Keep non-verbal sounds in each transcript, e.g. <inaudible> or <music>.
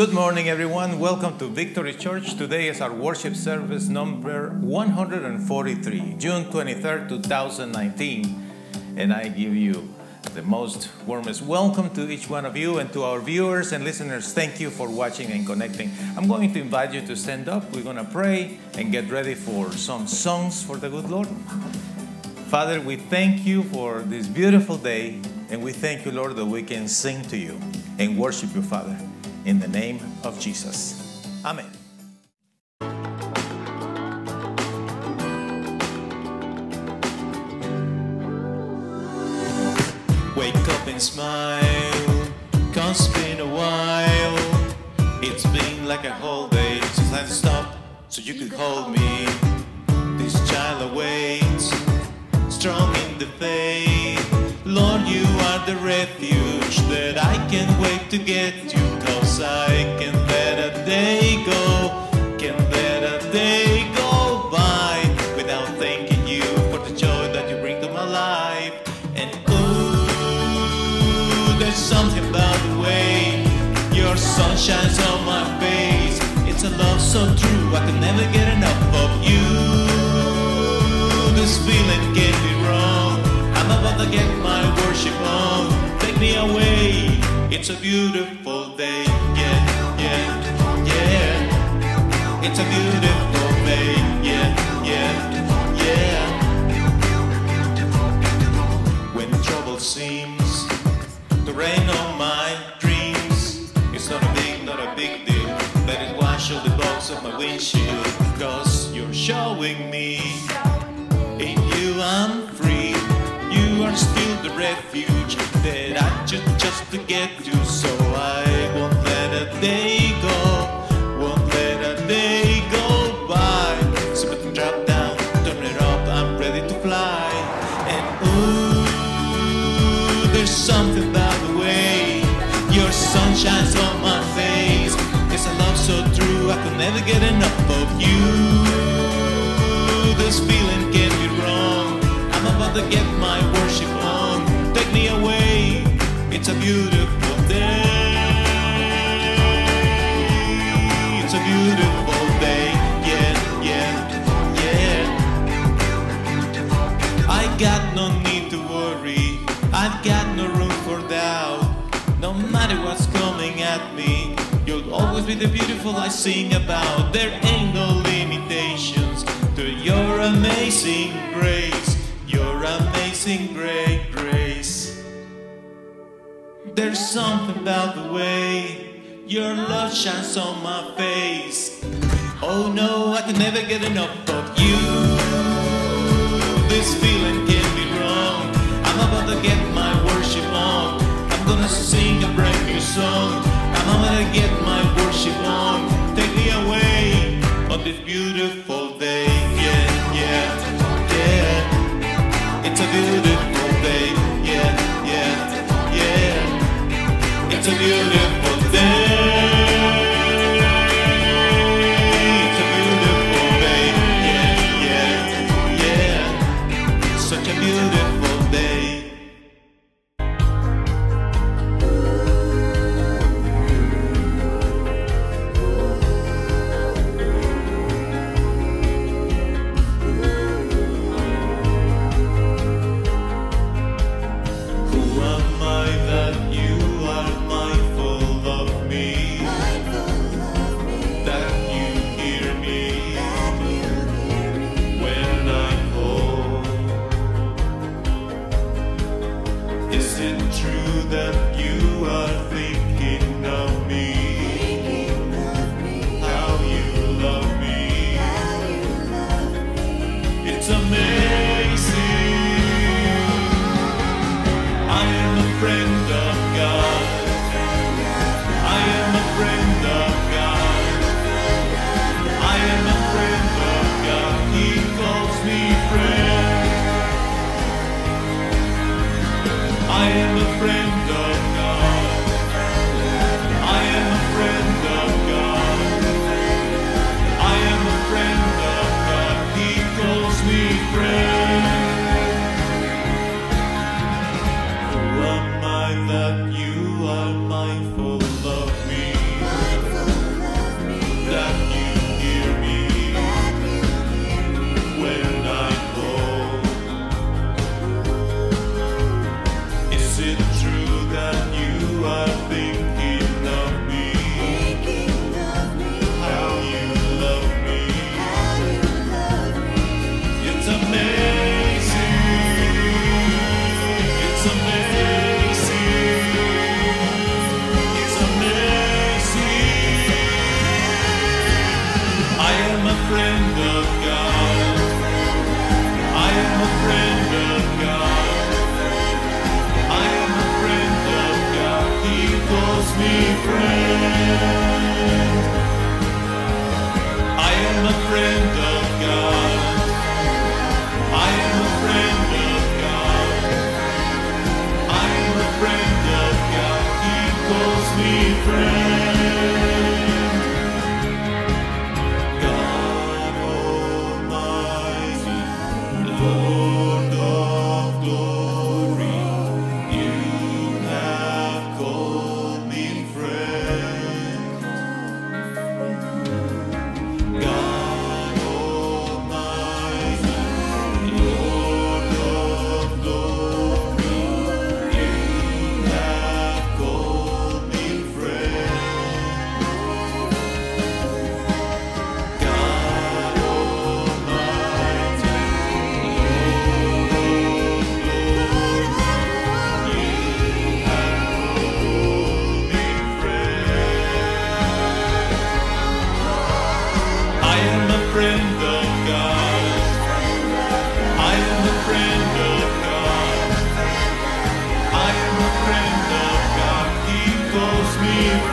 Good morning, everyone. Welcome to Victory Church. Today is our worship service number 143, June 23rd, 2019. And I give you the most warmest welcome to each one of you and to our viewers and listeners. Thank you for watching and connecting. I'm going to invite you to stand up. We're going to pray and get ready for some songs for the good Lord. Father, we thank you for this beautiful day, and we thank you, Lord, that we can sing to you and worship you, Father, in the name of Jesus. Amen. Wake up and smile, cause it's been a while. It's been like a whole day since I stopped so you could hold me. This child awaits, strong in the faith. Lord, you are the refuge that I can't wait to get to. I can't let a day go, can't let a day go by without thanking you for the joy that you bring to my life. And ooh, there's something about the way your sun shines on my face. It's a love so true, I can never get enough of you. This feeling can't be wrong. I'm about to get my worship on. Take me away. It's a beautiful day. Yeah, yeah, yeah. It's a beautiful day. Yeah, yeah, yeah. When trouble seems to rain on my dreams, it's not a big, not a big deal. Let it wash all the bugs of my windshield. Cause you're showing me in you I'm the refuge that I just just to get to. So I won't let a day go, won't let a day go by. So let me drop down, turn it up, I'm ready to fly. And ooh, there's something about the way your sun shines on my face. It's a love so true, I could never get enough of you. This feeling can't be wrong. I'm about to get my worship It's a beautiful day. It's a beautiful day. Yeah, yeah, yeah. I got no need to worry. I've got no room for doubt. No matter what's coming at me, you'll always be the beautiful I sing about. There ain't no limitations to your amazing grace, your amazing grace. There's something about the way your love shines on my face. Oh no, I can never get enough of you. This feeling can't be wrong. I'm about to get my worship on. I'm gonna sing a brand new song. I'm gonna get my worship on. Take me away on this beautiful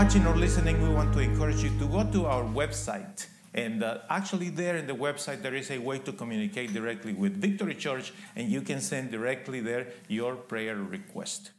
watching or listening, we want to encourage you to go to our website. And uh, actually, there in the website, there is a way to communicate directly with Victory Church, and you can send directly there your prayer request.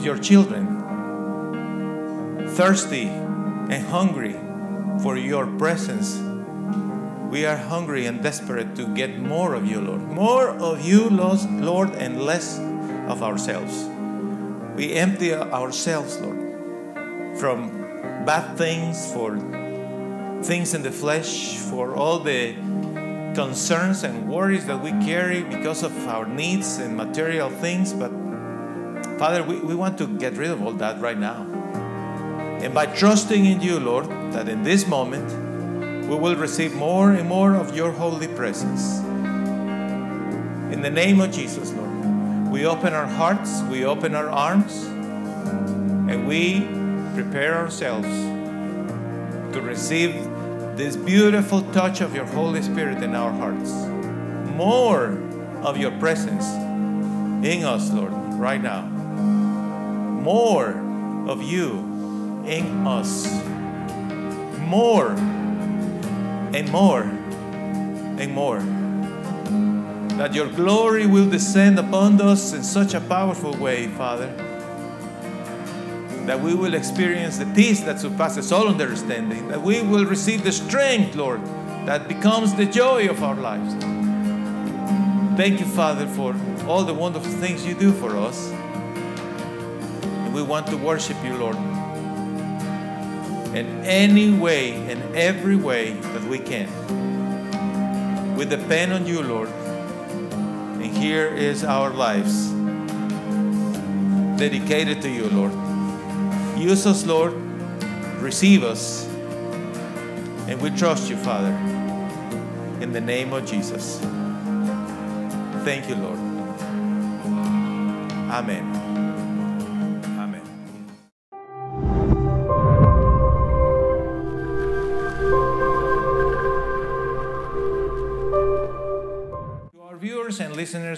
Of your children, thirsty and hungry for your presence. We are hungry and desperate to get more of you, Lord. More of you, Lord, and less of ourselves. We empty ourselves, Lord, from bad things, for things in the flesh, for all the concerns and worries that we carry because of our needs and material things. But Father, we, we want to get rid of all that right now. And by trusting in you, Lord, that in this moment we will receive more and more of your holy presence. In the name of Jesus, Lord, we open our hearts, we open our arms, and we prepare ourselves to receive this beautiful touch of your Holy Spirit in our hearts. More of your presence in us, Lord, right now. More of you in us. More and more and more. That your glory will descend upon us in such a powerful way, Father. That we will experience the peace that surpasses all understanding. That we will receive the strength, Lord, that becomes the joy of our lives. Thank you, Father, for all the wonderful things you do for us. And we want to worship you, Lord in any way, in every way that we can. We depend on you, Lord. And here is our lives dedicated to you, Lord. Use us, Lord. Receive us. And we trust you, Father. In the name of Jesus. Thank you, Lord. Amen. Amen.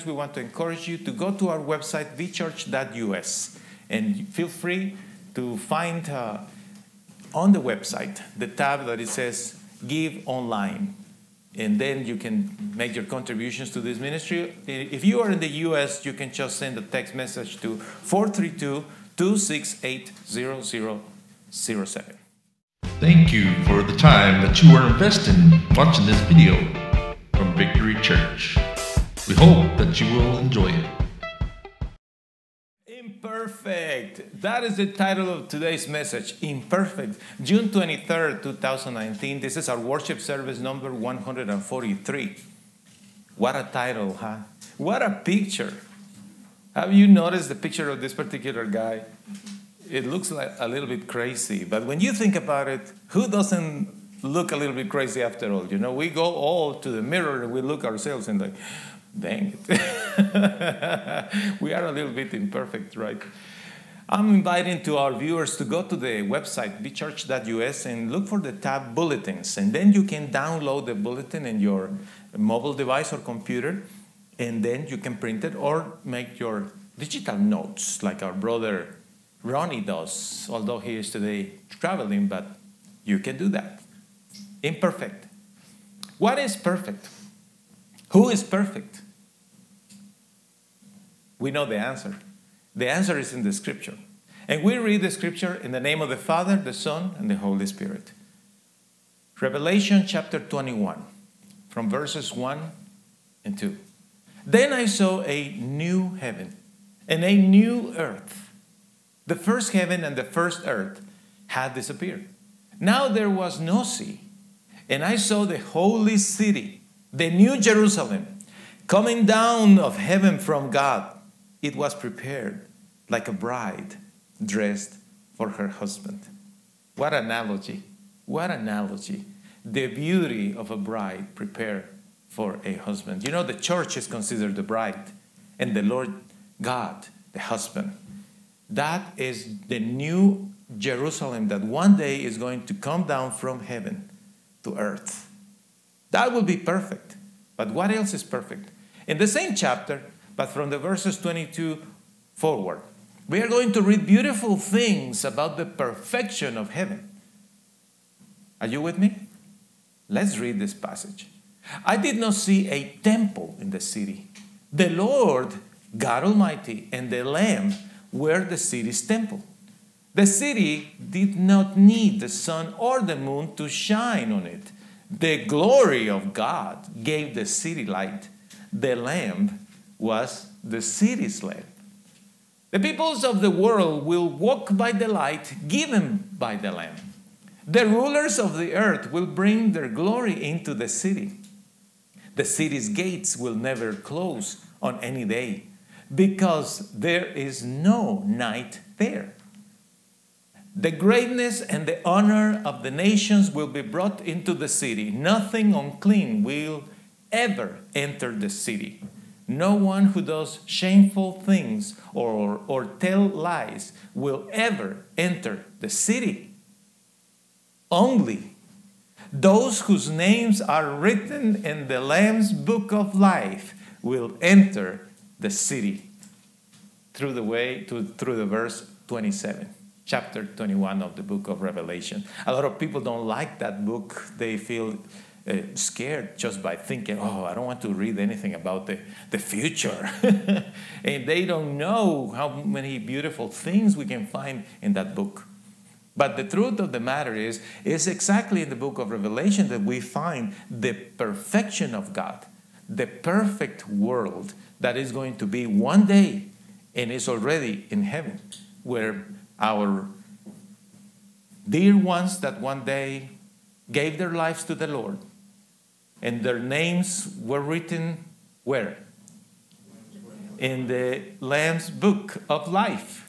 Listeners, we want to encourage you to go to our website, vchurch.us, and feel free to find uh, on the website the tab that it says Give Online. And then you can make your contributions to this ministry. If you are in the US, you can just send a text message to 432 268 0007. Thank you for the time that you are investing watching this video from Victory Church. We hope that you will enjoy it. Imperfect. That is the title of today's message. Imperfect. June 23rd, 2019. This is our worship service number 143. What a title, huh? What a picture. Have you noticed the picture of this particular guy? It looks like a little bit crazy, but when you think about it, who doesn't look a little bit crazy after all? You know, we go all to the mirror and we look ourselves and like, dang it. <laughs> we are a little bit imperfect, right? I'm inviting to our viewers to go to the website vchurch.us and look for the tab bulletins, and then you can download the bulletin in your mobile device or computer, and then you can print it or make your digital notes like our brother Ronnie does, although he is today traveling, but you can do that. Imperfect. What is perfect? Who is perfect? We know the answer. The answer is in the scripture. And we read the scripture in the name of the Father, the Son, and the Holy Spirit. Revelation chapter 21, from verses 1 and 2. Then I saw a new heaven and a new earth. The first heaven and the first earth had disappeared. Now there was no sea. And I saw the holy city, the new Jerusalem, coming down of heaven from God. It was prepared like a bride dressed for her husband. What analogy! What analogy! The beauty of a bride prepared for a husband. You know, the church is considered the bride, and the Lord God, the husband. That is the new Jerusalem that one day is going to come down from heaven to earth. That will be perfect. But what else is perfect? In the same chapter, but from the verses 22 forward, we are going to read beautiful things about the perfection of heaven. Are you with me? Let's read this passage. I did not see a temple in the city. The Lord, God Almighty, and the Lamb were the city's temple. The city did not need the sun or the moon to shine on it. The glory of God gave the city light. The Lamb was the city's lamp. The peoples of the world will walk by the light given by the Lamb. The rulers of the earth will bring their glory into the city. The city's gates will never close on any day because there is no night there. The greatness and the honor of the nations will be brought into the city. Nothing unclean will ever enter the city. No one who does shameful things or, or tell lies will ever enter the city. Only those whose names are written in the Lamb's book of life will enter the city. Through the way to through the verse 27, chapter 21 of the book of Revelation. A lot of people don't like that book. They feel uh, scared just by thinking, oh, I don't want to read anything about the, the future. <laughs> and they don't know how many beautiful things we can find in that book. But the truth of the matter is, it's exactly in the book of Revelation that we find the perfection of God, the perfect world that is going to be one day and is already in heaven, where our dear ones that one day gave their lives to the Lord and their names were written where? In the Lamb's book of life.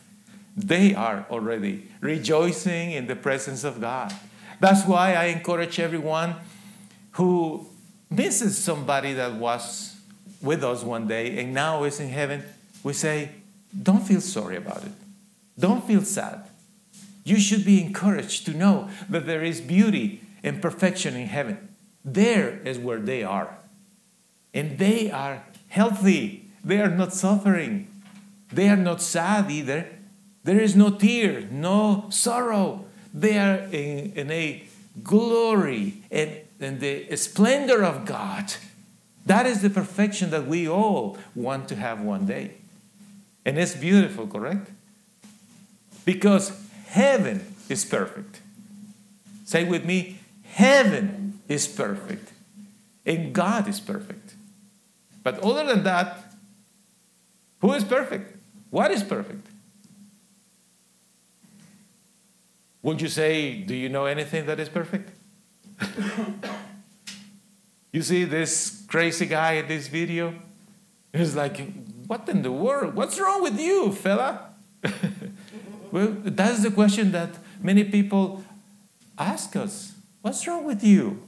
They are already rejoicing in the presence of God. That's why I encourage everyone who misses somebody that was with us one day and now is in heaven. We say, don't feel sorry about it. Don't feel sad. You should be encouraged to know that there is beauty and perfection in heaven. There is where they are. And they are healthy. They are not suffering. They are not sad either. There is no tear, no sorrow. They are in, in a glory and, and the splendor of God. That is the perfection that we all want to have one day. And it's beautiful, correct? Because heaven is perfect. Say with me, heaven is perfect. And God is perfect. But other than that, who is perfect? What is perfect? Would you say, do you know anything that is perfect? <laughs> you see this crazy guy in this video? He's like, what in the world? What's wrong with you, fella? <laughs> well, that's the question that many people ask us. What's wrong with you?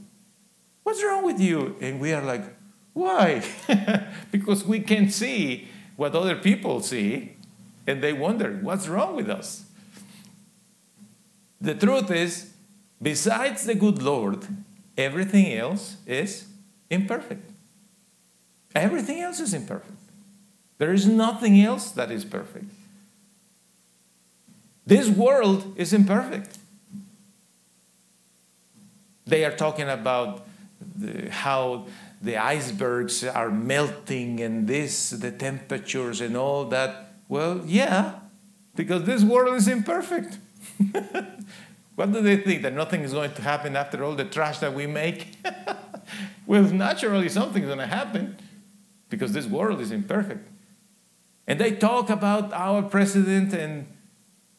What's wrong with you? And we are like, Why? <laughs> because we can't see what other people see, and they wonder, What's wrong with us? The truth is, besides the good Lord, everything else is imperfect. Everything else is imperfect. There is nothing else that is perfect. This world is imperfect. They are talking about the, how the icebergs are melting and this, the temperatures and all that. Well, yeah, because this world is imperfect. <laughs> what do they think? That nothing is going to happen after all the trash that we make? <laughs> well, naturally, something's going to happen because this world is imperfect. And they talk about our president and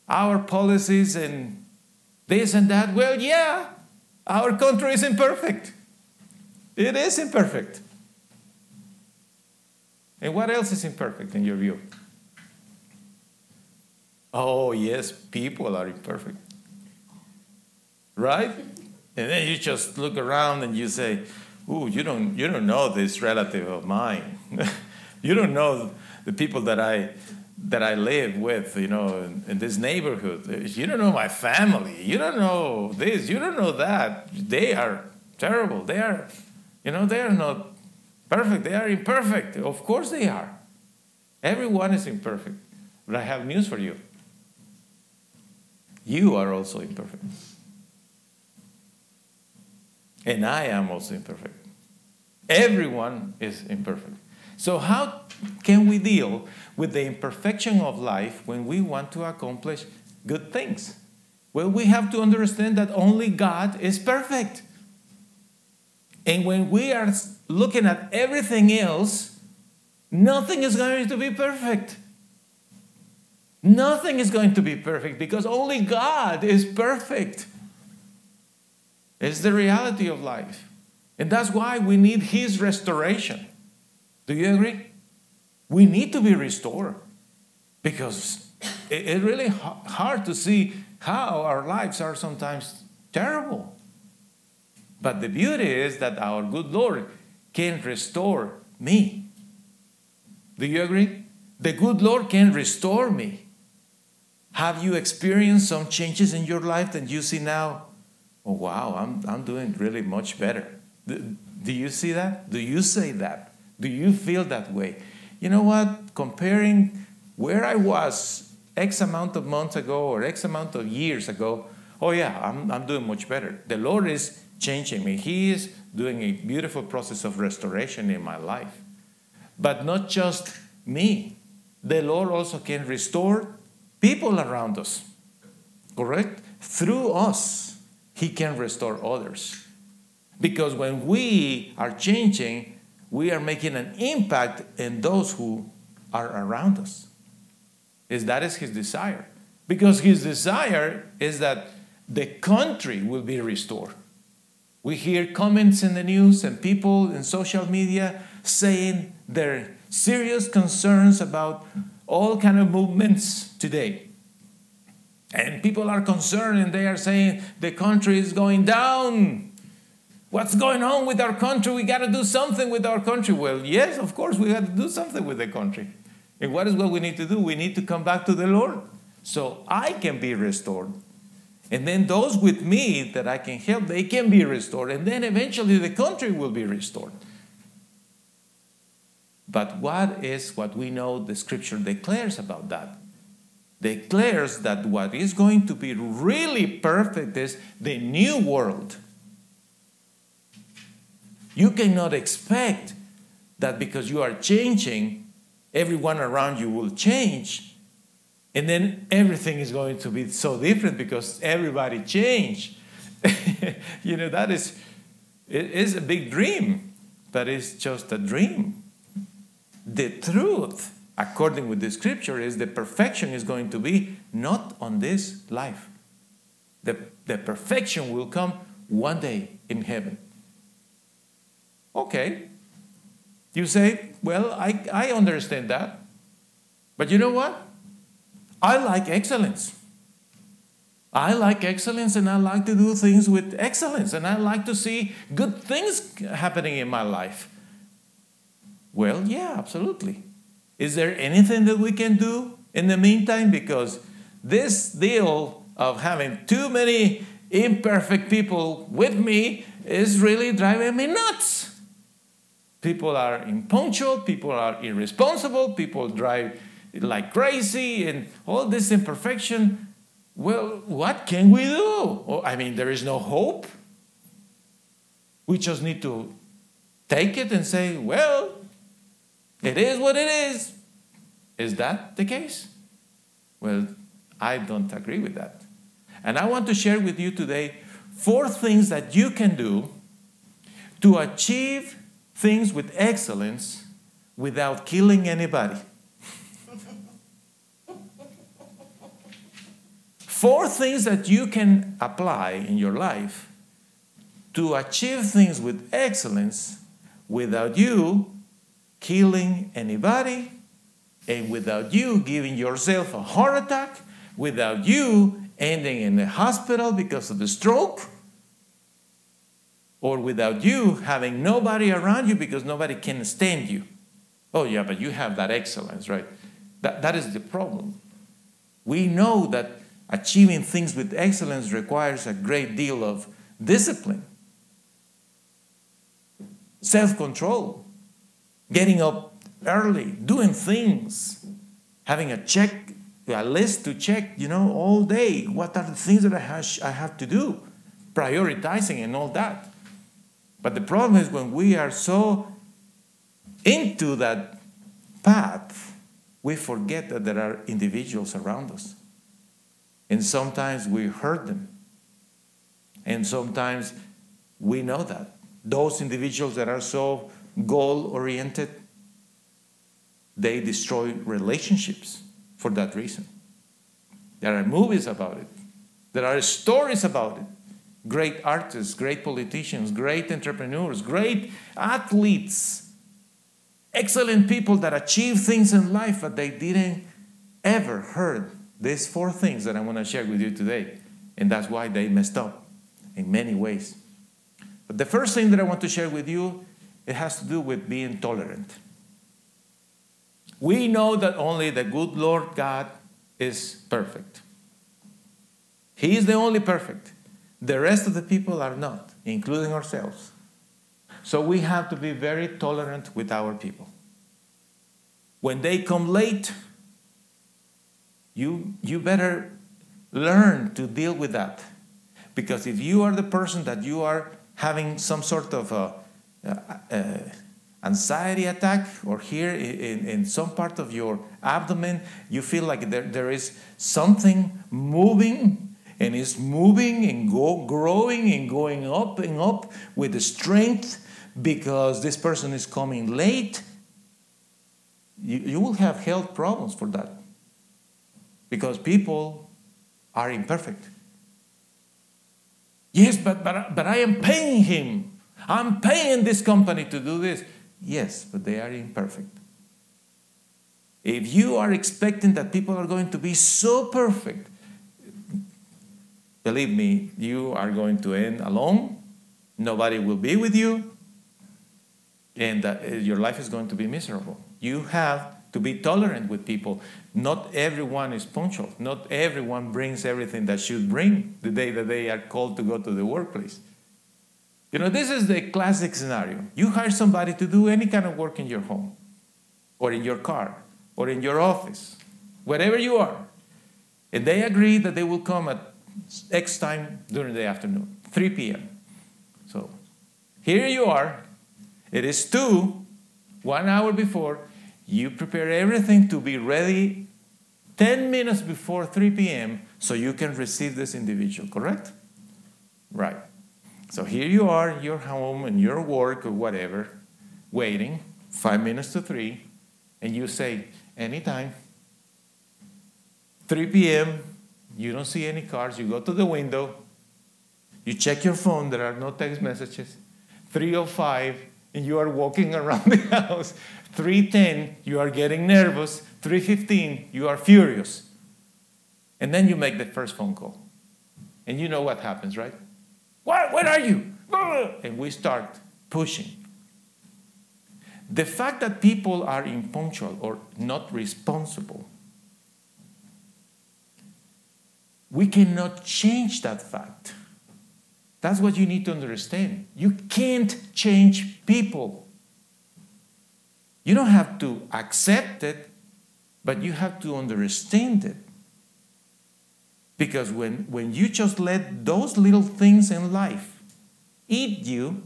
our policies and this and that. Well, yeah, our country is imperfect. It is imperfect. And what else is imperfect in your view? Oh, yes, people are imperfect. Right? And then you just look around and you say, Ooh, you don't, you don't know this relative of mine. <laughs> you don't know the people that I that I live with, you know, in, in, this neighborhood. You don't know my family. You don't know this. You don't know that. They are terrible. They are, you know, they are not perfect. They are imperfect. Of course they are. Everyone is imperfect. But I have news for you. You are also imperfect. And I am also imperfect. Everyone is imperfect. So, how can we deal with the imperfection of life when we want to accomplish good things? Well, we have to understand that only God is perfect. And when we are looking at everything else, nothing is going to be perfect. Nothing is going to be perfect because only God is perfect. It's the reality of life. And that's why we need His restoration. Do you agree? We need to be restored because it's really hard to see how our lives are sometimes terrible. But the beauty is that our good Lord can restore me. Do you agree? The good Lord can restore me. Have you experienced some changes in your life that you see now? Oh, wow, I'm, I'm doing really much better. Do, do you see that? Do you say that? Do you feel that way? You know what? Comparing where I was X amount of months ago or X amount of years ago, oh, yeah, I'm, I'm doing much better. The Lord is changing me. He is doing a beautiful process of restoration in my life. But not just me, the Lord also can restore people around us. Correct? Through us, He can restore others. Because when we are changing, we are making an impact in those who are around us. Is that is his desire. Because his desire is that the country will be restored. We hear comments in the news and people in social media saying their serious concerns about all kind of movements today. And people are concerned and they are saying the country is going down. What's going on with our country? We got to do something with our country. Well, yes, of course, we got to do something with the country. And what is what we need to do? We need to come back to the Lord so I can be restored. And then those with me that I can help, they can be restored. And then eventually the country will be restored. But what is what we know the scripture declares about that? Declares that what is going to be really perfect is the new world. You cannot expect that because you are changing, everyone around you will change and then everything is going to be so different because everybody changed. <laughs> you know, that is, it is a big dream, but it's just a dream. The truth, according with the scripture, is the perfection is going to be not on this life. The, the perfection will come one day in heaven. Okay. You say, well, I, I understand that. But you know what? I like excellence. I like excellence and I like to do things with excellence and I like to see good things happening in my life. Well, yeah, absolutely. Is there anything that we can do in the meantime? Because this deal of having too many imperfect people with me is really driving me nuts. People are impunctual, people are irresponsible, people drive like crazy and all this imperfection. Well, what can we do? Oh, I mean, there is no hope. We just need to take it and say, well, it is what it is. Is that the case? Well, I don't agree with that. And I want to share with you today four things that you can do to achieve things with excellence without killing anybody. Four things that you can apply in your life to achieve things with excellence without you killing anybody and without you giving yourself a heart attack, without you ending in the hospital because of the stroke, or without you having nobody around you because nobody can stand you. Oh, yeah, but you have that excellence, right? That, that is the problem. We know that achieving things with excellence requires a great deal of discipline, self control, getting up early, doing things, having a check, a list to check, you know, all day. What are the things that I have, I have to do? Prioritizing and all that. But the problem is when we are so into that path, we forget that there are individuals around us. And sometimes we hurt them. And sometimes we know that. Those individuals that are so goal oriented, they destroy relationships for that reason. There are movies about it, there are stories about it. Great artists, great politicians, great entrepreneurs, great athletes, excellent people that achieve things in life, but they didn't ever heard these four things that I want to share with you today. And that's why they messed up in many ways. But the first thing that I want to share with you, it has to do with being tolerant. We know that only the good Lord God is perfect. He is the only perfect. The rest of the people are not, including ourselves. So we have to be very tolerant with our people. When they come late, you, you better learn to deal with that. Because if you are the person that you are having some sort of a, a, a anxiety attack, or here in, in some part of your abdomen, you feel like there, there is something moving and it's moving and go, growing and going up and up with the strength because this person is coming late, you, you will have health problems for that. Because people are imperfect. Yes, but, but, but I am paying him. I'm paying this company to do this. Yes, but they are imperfect. If you are expecting that people are going to be so perfect, believe me, you are going to end alone. Nobody will be with you. And uh, your life is going to be miserable. You have to be tolerant with people. Not everyone is punctual. Not everyone brings everything that should bring the day that they are called to go to the workplace. You know, this is the classic scenario. You hire somebody to do any kind of work in your home, or in your car, or in your office, wherever you are. And they agree that they will come at X time during the afternoon, 3 p.m. So here you are. It is 2, one hour before. You prepare everything to be ready 10 minutes before 3 p.m. so you can receive this individual, correct? Right. So here you are in your home and your work or whatever, waiting, five minutes to three, and you say, anytime. 3 p.m., you don't see any cars, you go to the window, you check your phone, there are no text messages. 305, and you are walking <laughs> around the house. 310, you are getting nervous. 315, you are furious. And then you make the first phone call. And you know what happens, right? Where, where are you? <laughs> And we start pushing. The fact that people are impunctual or not responsible, we cannot change that fact. That's what you need to understand. You can't change people. You don't have to accept it, but you have to understand it. Because when, when you just let those little things in life eat you,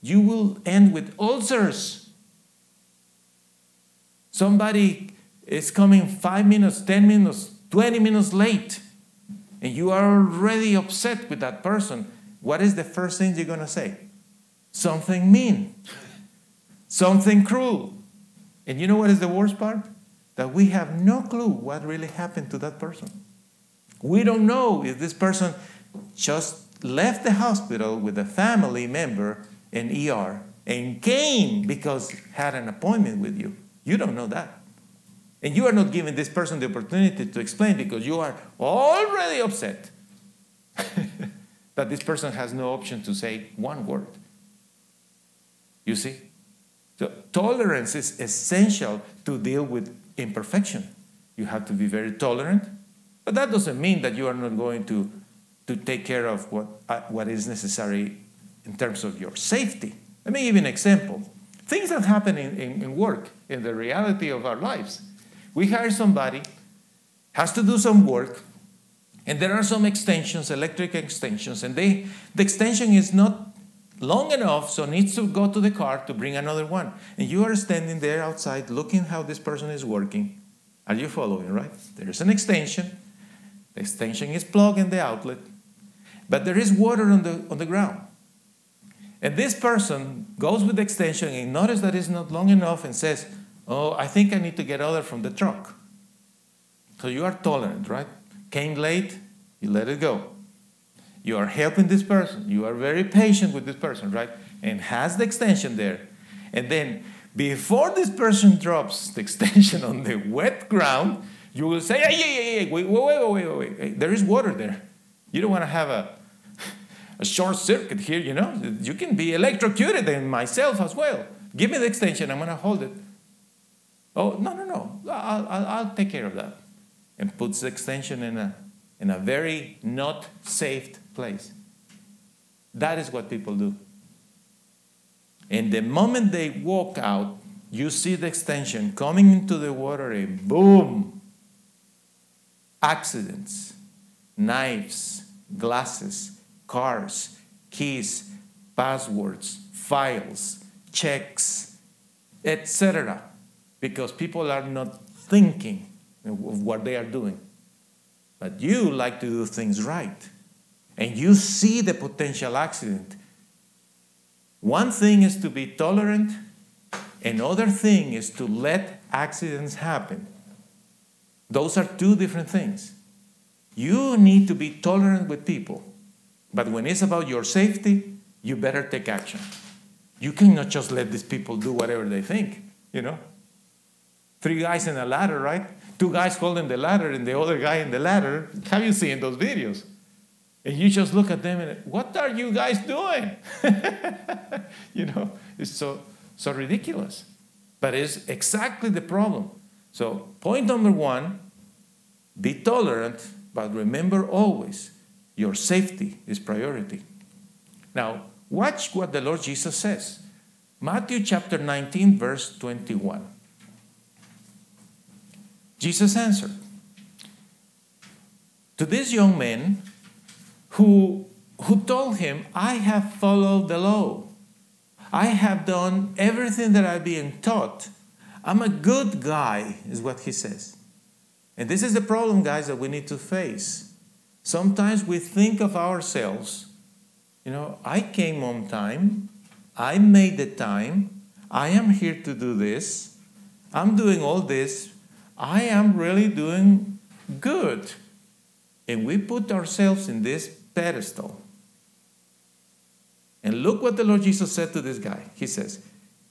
you will end with ulcers. Somebody is coming five minutes, 10 minutes, 20 minutes late, and you are already upset with that person. What is the first thing you're going to say? Something mean, something cruel. And you know what is the worst part? That we have no clue what really happened to that person. We don't know if this person just left the hospital with a family member in ER and came because had an appointment with you. You don't know that. And you are not giving this person the opportunity to explain because you are already upset <laughs> that this person has no option to say one word. You see? So tolerance is essential to deal with imperfection. You have to be very tolerant but that doesn't mean that you are not going to, to take care of what, uh, what is necessary in terms of your safety. Let me give you an example. Things that happen in, in, in work, in the reality of our lives. We hire somebody, has to do some work, and there are some extensions, electric extensions, and they, the extension is not long enough so needs to go to the car to bring another one. And you are standing there outside looking how this person is working. Are you following, right? There's an extension. The extension is plugged in the outlet, but there is water on the, on the ground. And this person goes with the extension and notices that it's not long enough and says, Oh, I think I need to get other from the truck. So you are tolerant, right? Came late, you let it go. You are helping this person. You are very patient with this person, right? And has the extension there. And then before this person drops the <laughs> extension on the wet ground, you will say, hey, hey, hey, hey, wait, wait, wait, wait, wait, wait. There is water there. You don't want to have a, <laughs> a short circuit here, you know? You can be electrocuted and myself as well. Give me the extension, I'm going to hold it. Oh, no, no, no. I'll, I'll, I'll take care of that. And puts the extension in a, in a very not safe place. That is what people do. And the moment they walk out, you see the extension coming into the water and boom! Accidents, knives, glasses, cars, keys, passwords, files, checks, etc. Because people are not thinking of what they are doing. But you like to do things right. And you see the potential accident. One thing is to be tolerant, another thing is to let accidents happen. Those are two different things. You need to be tolerant with people, but when it's about your safety, you better take action. You cannot just let these people do whatever they think, you know? Three guys in a ladder, right? Two guys holding the ladder and the other guy in the ladder. Have you seen those videos? And you just look at them and, what are you guys doing? <laughs> you know, it's so, so ridiculous. But it's exactly the problem. So, point number one be tolerant, but remember always your safety is priority. Now, watch what the Lord Jesus says. Matthew chapter 19, verse 21. Jesus answered To this young man who, who told him, I have followed the law. I have done everything that I've been taught. I'm a good guy, is what he says. And this is the problem, guys, that we need to face. Sometimes we think of ourselves, you know, I came on time, I made the time, I am here to do this, I'm doing all this, I am really doing good. And we put ourselves in this pedestal. And look what the Lord Jesus said to this guy. He says,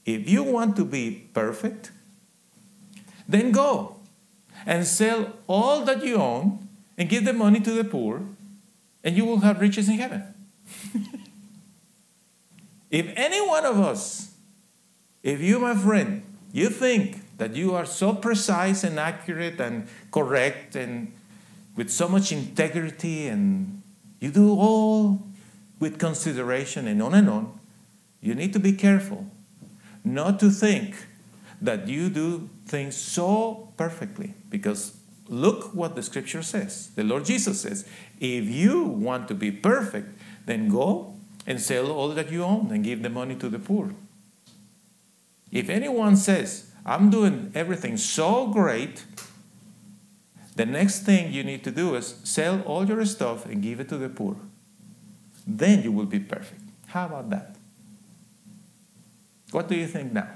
If you want to be perfect, then go and sell all that you own and give the money to the poor, and you will have riches in heaven. <laughs> if any one of us, if you, my friend, you think that you are so precise and accurate and correct and with so much integrity and you do all with consideration and on and on, you need to be careful not to think that you do things so perfectly because look what the scripture says. The Lord Jesus says, if you want to be perfect, then go and sell all that you own and give the money to the poor. If anyone says, I'm doing everything so great, the next thing you need to do is sell all your stuff and give it to the poor. Then you will be perfect. How about that? What do you think now?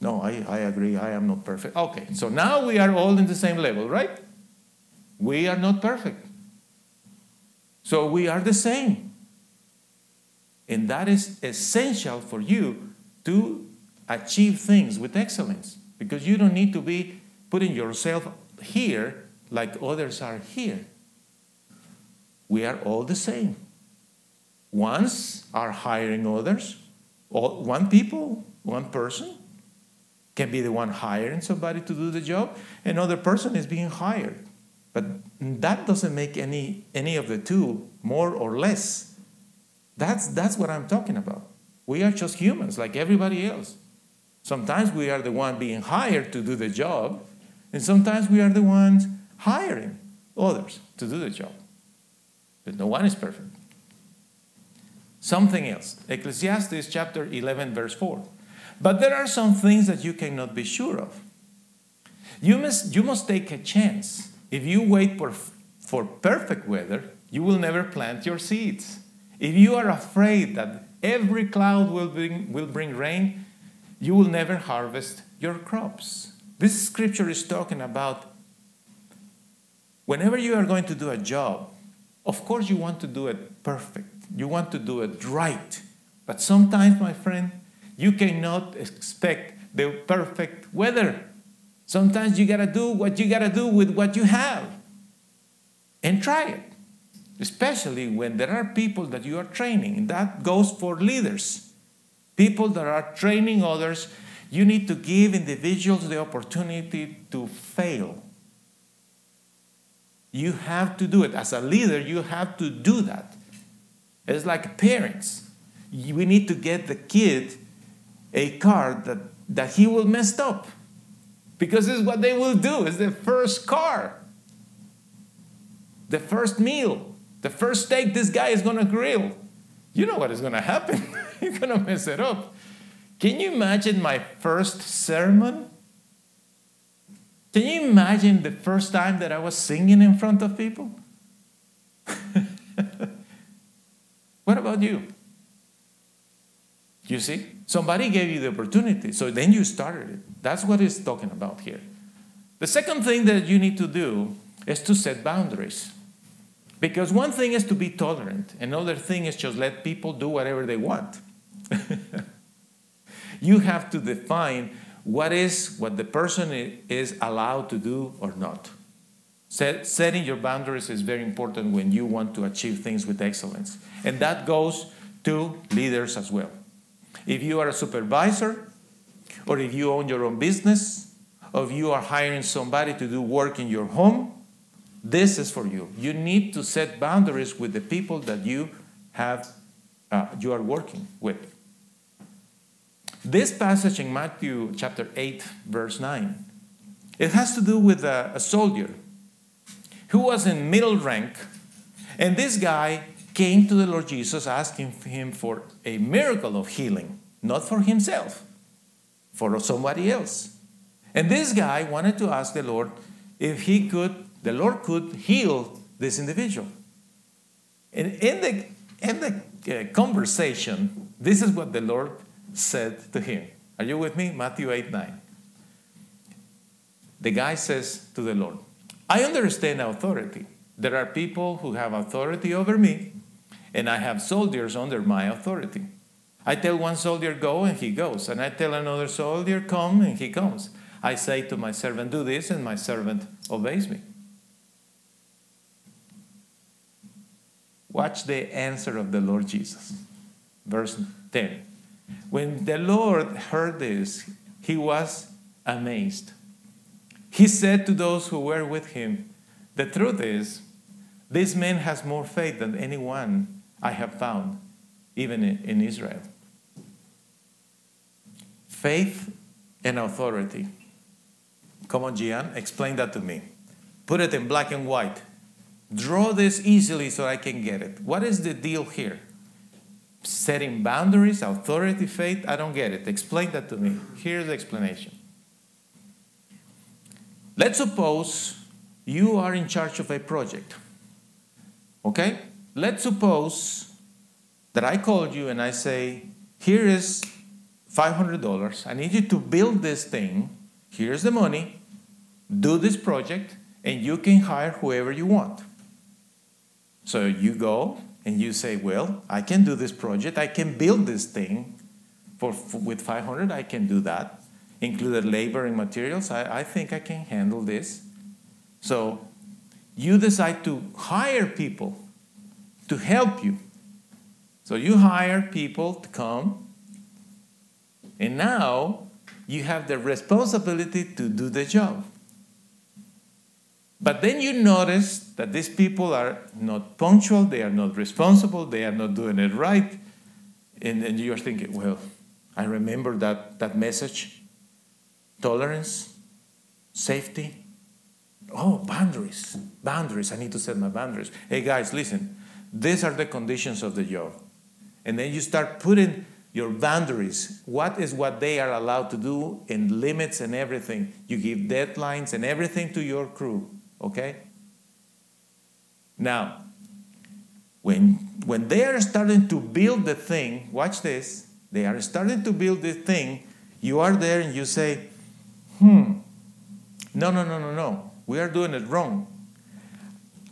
No, I, I agree. I am not perfect. Okay, so now we are all in the same level, right? We are not perfect. So we are the same. And that is essential for you to achieve things with excellence because you don't need to be putting yourself here like others are here. We are all the same. Ones are hiring others. One people, one person can be the one hiring somebody to do the job. Another person is being hired. But that doesn't make any, any of the two more or less. That's, that's what I'm talking about. We are just humans like everybody else. Sometimes we are the one being hired to do the job, and sometimes we are the ones hiring others to do the job. But no one is perfect. something else. Ecclesiastes chapter 11, verse 4. But there are some things that you cannot be sure of. You must, you must take a chance. If you wait for, for perfect weather, you will never plant your seeds. If you are afraid that every cloud will bring, will bring rain, you will never harvest your crops. This scripture is talking about whenever you are going to do a job, of course you want to do it perfect. You want to do it right. But sometimes, my friend, you cannot expect the perfect weather. Sometimes you gotta do what you gotta do with what you have and try it. Especially when there are people that you are training, that goes for leaders. People that are training others, you need to give individuals the opportunity to fail. You have to do it. As a leader, you have to do that. It's like parents. We need to get the kid a car that, that he will mess up. Because this is what they will do. It's the first car. The first meal. The first steak this guy is gonna grill. You know what is gonna happen. <laughs> You're gonna mess it up. Can you imagine my first sermon? Can you imagine the first time that I was singing in front of people? <laughs> what about you? You see? Somebody gave you the opportunity, so then you started it. That's what it's talking about here. The second thing that you need to do is to set boundaries. Because one thing is to be tolerant, another thing is just let people do whatever they want. <laughs> you have to define what is what the person is allowed to do or not. Set, setting your boundaries is very important when you want to achieve things with excellence. And that goes to leaders as well. If you are a supervisor, or if you own your own business, or if you are hiring somebody to do work in your home, this is for you. You need to set boundaries with the people that you have uh, you are working with. This passage in Matthew chapter 8, verse 9, it has to do with a, a soldier who was in middle rank, and this guy came to the Lord Jesus asking him for a miracle of healing, not for himself, for somebody else. And this guy wanted to ask the Lord if he could, the Lord could heal this individual. And in the, in the uh, conversation, this is what the Lord said to him. Are you with me? Matthew 8 9. The guy says to the Lord, I understand authority. There are people who have authority over me, and I have soldiers under my authority. I tell one soldier, go, and he goes. And I tell another soldier, come, and he comes. I say to my servant, do this, and my servant obeys me. Watch the answer of the Lord Jesus. Verse 10. When the Lord heard this, he was amazed. He said to those who were with him, The truth is, this man has more faith than anyone I have found, even in Israel. Faith and authority. Come on, Gian, explain that to me. Put it in black and white. Draw this easily so I can get it. What is the deal here? setting boundaries, authority, faith. I don't get it. Explain that to me. Here's the explanation. Let's suppose you are in charge of a project. Okay? Let's suppose that I called you and I say, here is $500. I need you to build this thing. Here's the money. Do this project, and you can hire whoever you want. So you go, and you say, well, I can do this project, I can build this thing for, for with 500, I can do that, included labor and materials, I, I think I can handle this. So you decide to hire people to help you. So you hire people to come, and now you have the responsibility to do the job. But then you notice that these people are not punctual, they are not responsible, they are not doing it right. And, you're thinking, well, I remember that, that message tolerance, safety. Oh, boundaries, boundaries. I need to set my boundaries. Hey, guys, listen. These are the conditions of the job. And then you start putting your boundaries. What is what they are allowed to do and limits and everything. You give deadlines and everything to your crew, okay? Now, when, when they are starting to build the thing, watch this, they are starting to build the thing, you are there and you say, hmm, no, no, no, no, no, we are doing it wrong.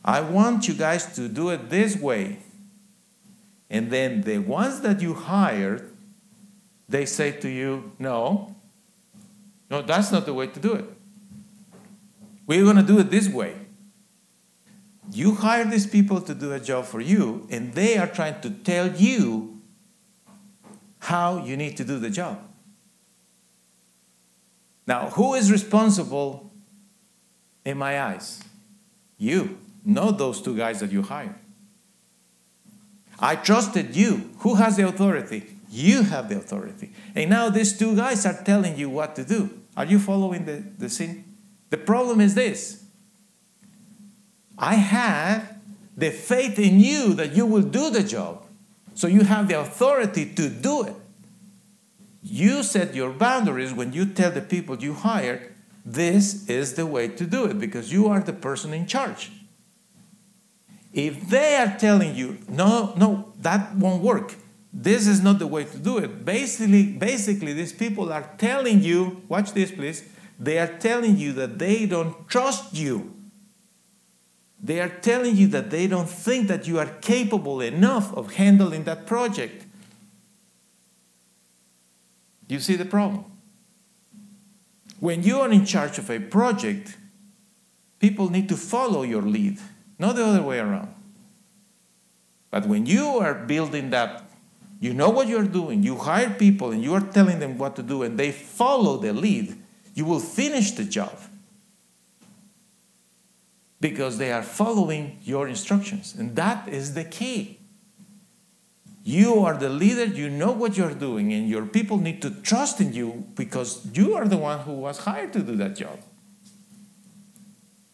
I want you guys to do it this way. And then the ones that you hired, they say to you, no, no, that's not the way to do it. We're going to do it this way. You hire these people to do a job for you, and they are trying to tell you how you need to do the job. Now, who is responsible in my eyes? You, not those two guys that you hired. I trusted you. Who has the authority? You have the authority. And now these two guys are telling you what to do. Are you following the, the scene? The problem is this I have the faith in you that you will do the job. So you have the authority to do it. You set your boundaries when you tell the people you hire, this is the way to do it because you are the person in charge. If they are telling you, no, no, that won't work, this is not the way to do it. Basically, basically, these people are telling you, watch this please, they are telling you that they don't trust you. They are telling you that they don't think that you are capable enough of handling that project. You see the problem? When you are in charge of a project, people need to follow your lead, not the other way around. But when you are building that, you know what you're doing, you hire people and you are telling them what to do, and they follow the lead, you will finish the job because they are following your instructions. And that is the key. You are the leader, you know what you're doing, and your people need to trust in you because you are the one who was hired to do that job.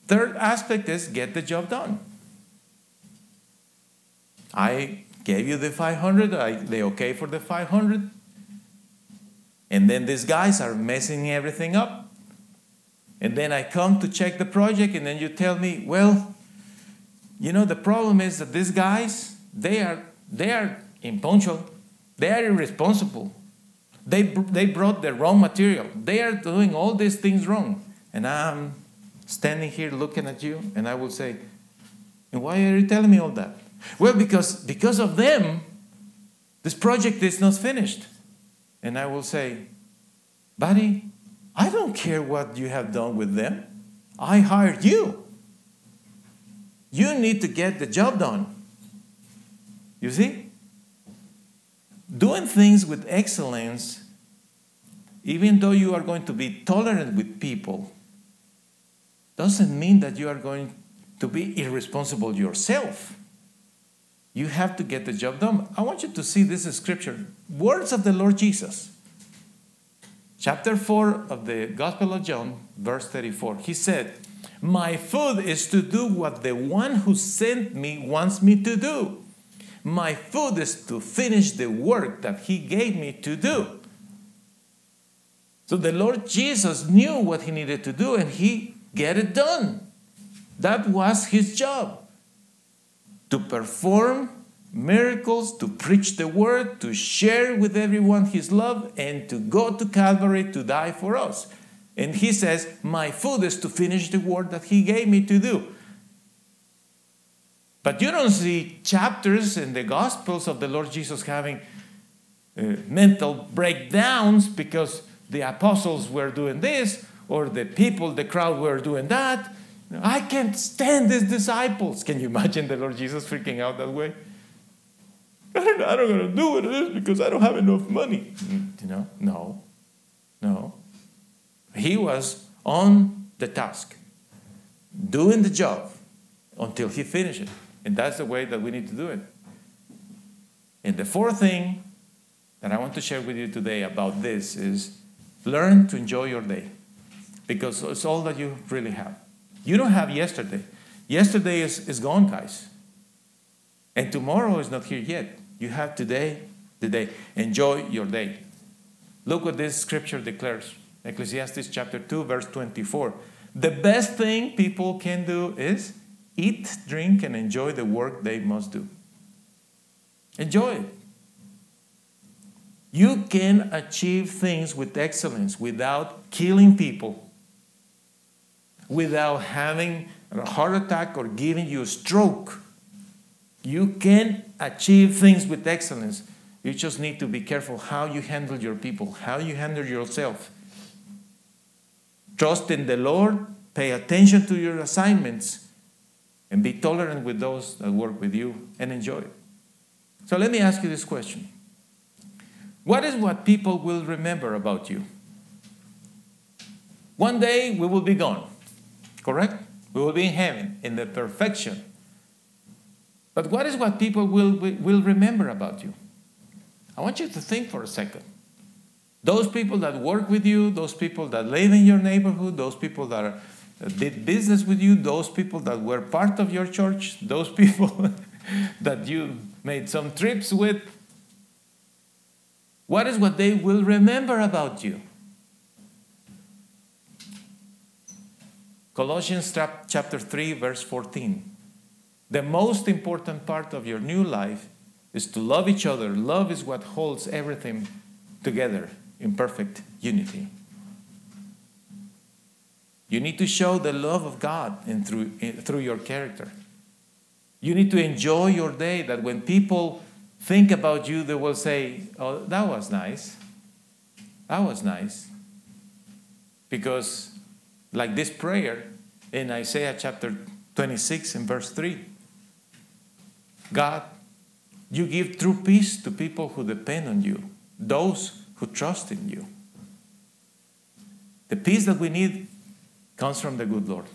Third aspect is get the job done. I gave you the 500, I, they okay for the 500. And then these guys are messing everything up. And then I come to check the project, and then you tell me, well, you know, the problem is that these guys, they are, they are impunctual, they are irresponsible. They, they brought the wrong material. They are doing all these things wrong. And I'm standing here looking at you, and I will say, and why are you telling me all that? Well, because, because of them, this project is not finished. And I will say, buddy, I don't care what you have done with them. I hired you. You need to get the job done. You see? Doing things with excellence, even though you are going to be tolerant with people, doesn't mean that you are going to be irresponsible yourself. You have to get the job done. I want you to see this scripture words of the Lord Jesus chapter 4 of the Gospel of John, verse 34. He said, My food is to do what the one who sent me wants me to do. My food is to finish the work that he gave me to do. So the Lord Jesus knew what he needed to do and he get it done. That was his job. To perform miracles, to preach the word, to share with everyone his love, and to go to Calvary to die for us. And he says, My food is to finish the work that he gave me to do. But you don't see chapters in the Gospels of the Lord Jesus having uh, mental breakdowns because the apostles were doing this or the people, the crowd were doing that. I can't stand these disciples. Can you imagine the Lord Jesus freaking out that way? I don't, going to do it is because I don't have enough money. You know, no, no. He was on the task, doing the job until he finished it. And that's the way that we need to do it. And the fourth thing that I want to share with you today about this is learn to enjoy your day because it's all that you really have. You don't have yesterday. Yesterday is, is gone, guys. And tomorrow is not here yet. You have today, today. Enjoy your day. Look what this scripture declares Ecclesiastes chapter 2, verse 24. The best thing people can do is eat, drink, and enjoy the work they must do. Enjoy it. You can achieve things with excellence without killing people, without having a heart attack or giving you a stroke. You can achieve things with excellence. You just need to be careful how you handle your people, how you handle yourself. Trust in the Lord, pay attention to your assignments, and be tolerant with those that work with you and enjoy it. So let me ask you this question What is what people will remember about you? One day we will be gone, correct? We will be in heaven, in the perfection. But what is what people will, will remember about you? I want you to think for a second. Those people that work with you, those people that live in your neighborhood, those people that are, that did business with you, those people that were part of your church, <laughs> those people that you made some trips with. What is what they will remember about you? Colossians chapter 3, verse 14. The most important part of your new life is to love each other. Love is what holds everything together in perfect unity. You need to show the love of God in through, in, through your character. You need to enjoy your day that when people think about you, they will say, Oh, that was nice. That was nice. Because, like this prayer in Isaiah chapter 26 and verse 3, God, you give true peace to people who depend on you, those who trust in you. The peace that we need comes from the good Lord.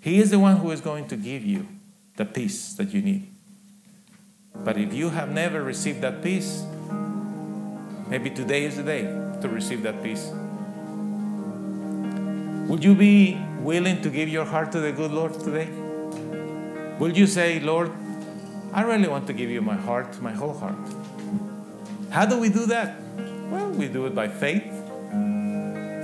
He is the one who is going to give you the peace that you need. But if you have never received that peace, maybe today is the day to receive that peace. Would you be willing to give your heart to the good Lord today? Will you say, Lord, I really want to give you my heart, my whole heart? How do we do that? Well, we do it by faith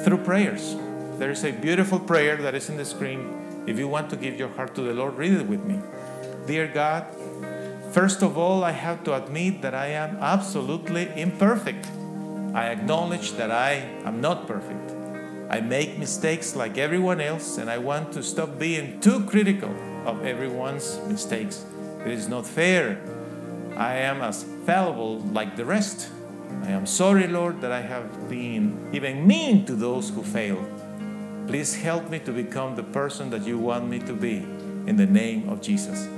through prayers. There is a beautiful prayer that is in the screen. If you want to give your heart to the Lord, read it with me. Dear God, first of all, I have to admit that I am absolutely imperfect. I acknowledge that I am not perfect. I make mistakes like everyone else, and I want to stop being too critical of everyone's mistakes. It is not fair. I am as fallible like the rest. I am sorry, Lord, that I have been even mean to those who fail. Please help me to become the person that you want me to be in the name of Jesus.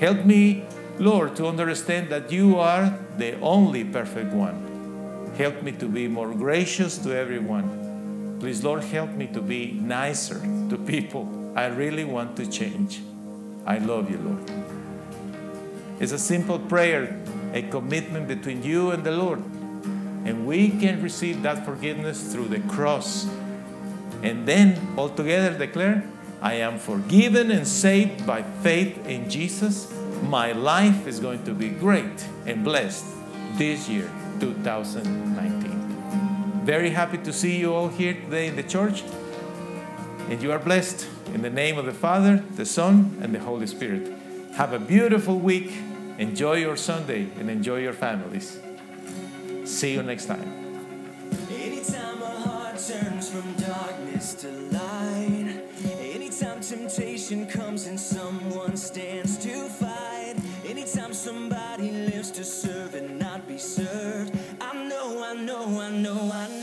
Help me, Lord, to understand that you are the only perfect one. Help me to be more gracious to everyone. Please, Lord, help me to be nicer to people. I really want to change. I love you, Lord. It's a simple prayer, a commitment between you and the Lord. And we can receive that forgiveness through the cross. And then all together declare, I am forgiven and saved by faith in Jesus. My life is going to be great and blessed this year, 2019. Very happy to see you all here today in the church. And you are blessed in the name of the Father, the Son, and the Holy Spirit. Have a beautiful week. Enjoy your Sunday and enjoy your families. See you next time. Anytime heart turns from darkness to light, anytime temptation comes and someone stands to fight, anytime somebody lives to serve and not be served, I know, I know, I know, I know.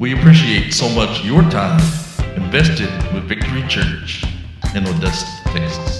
We appreciate so much your time invested with Victory Church in Odessa, Texas.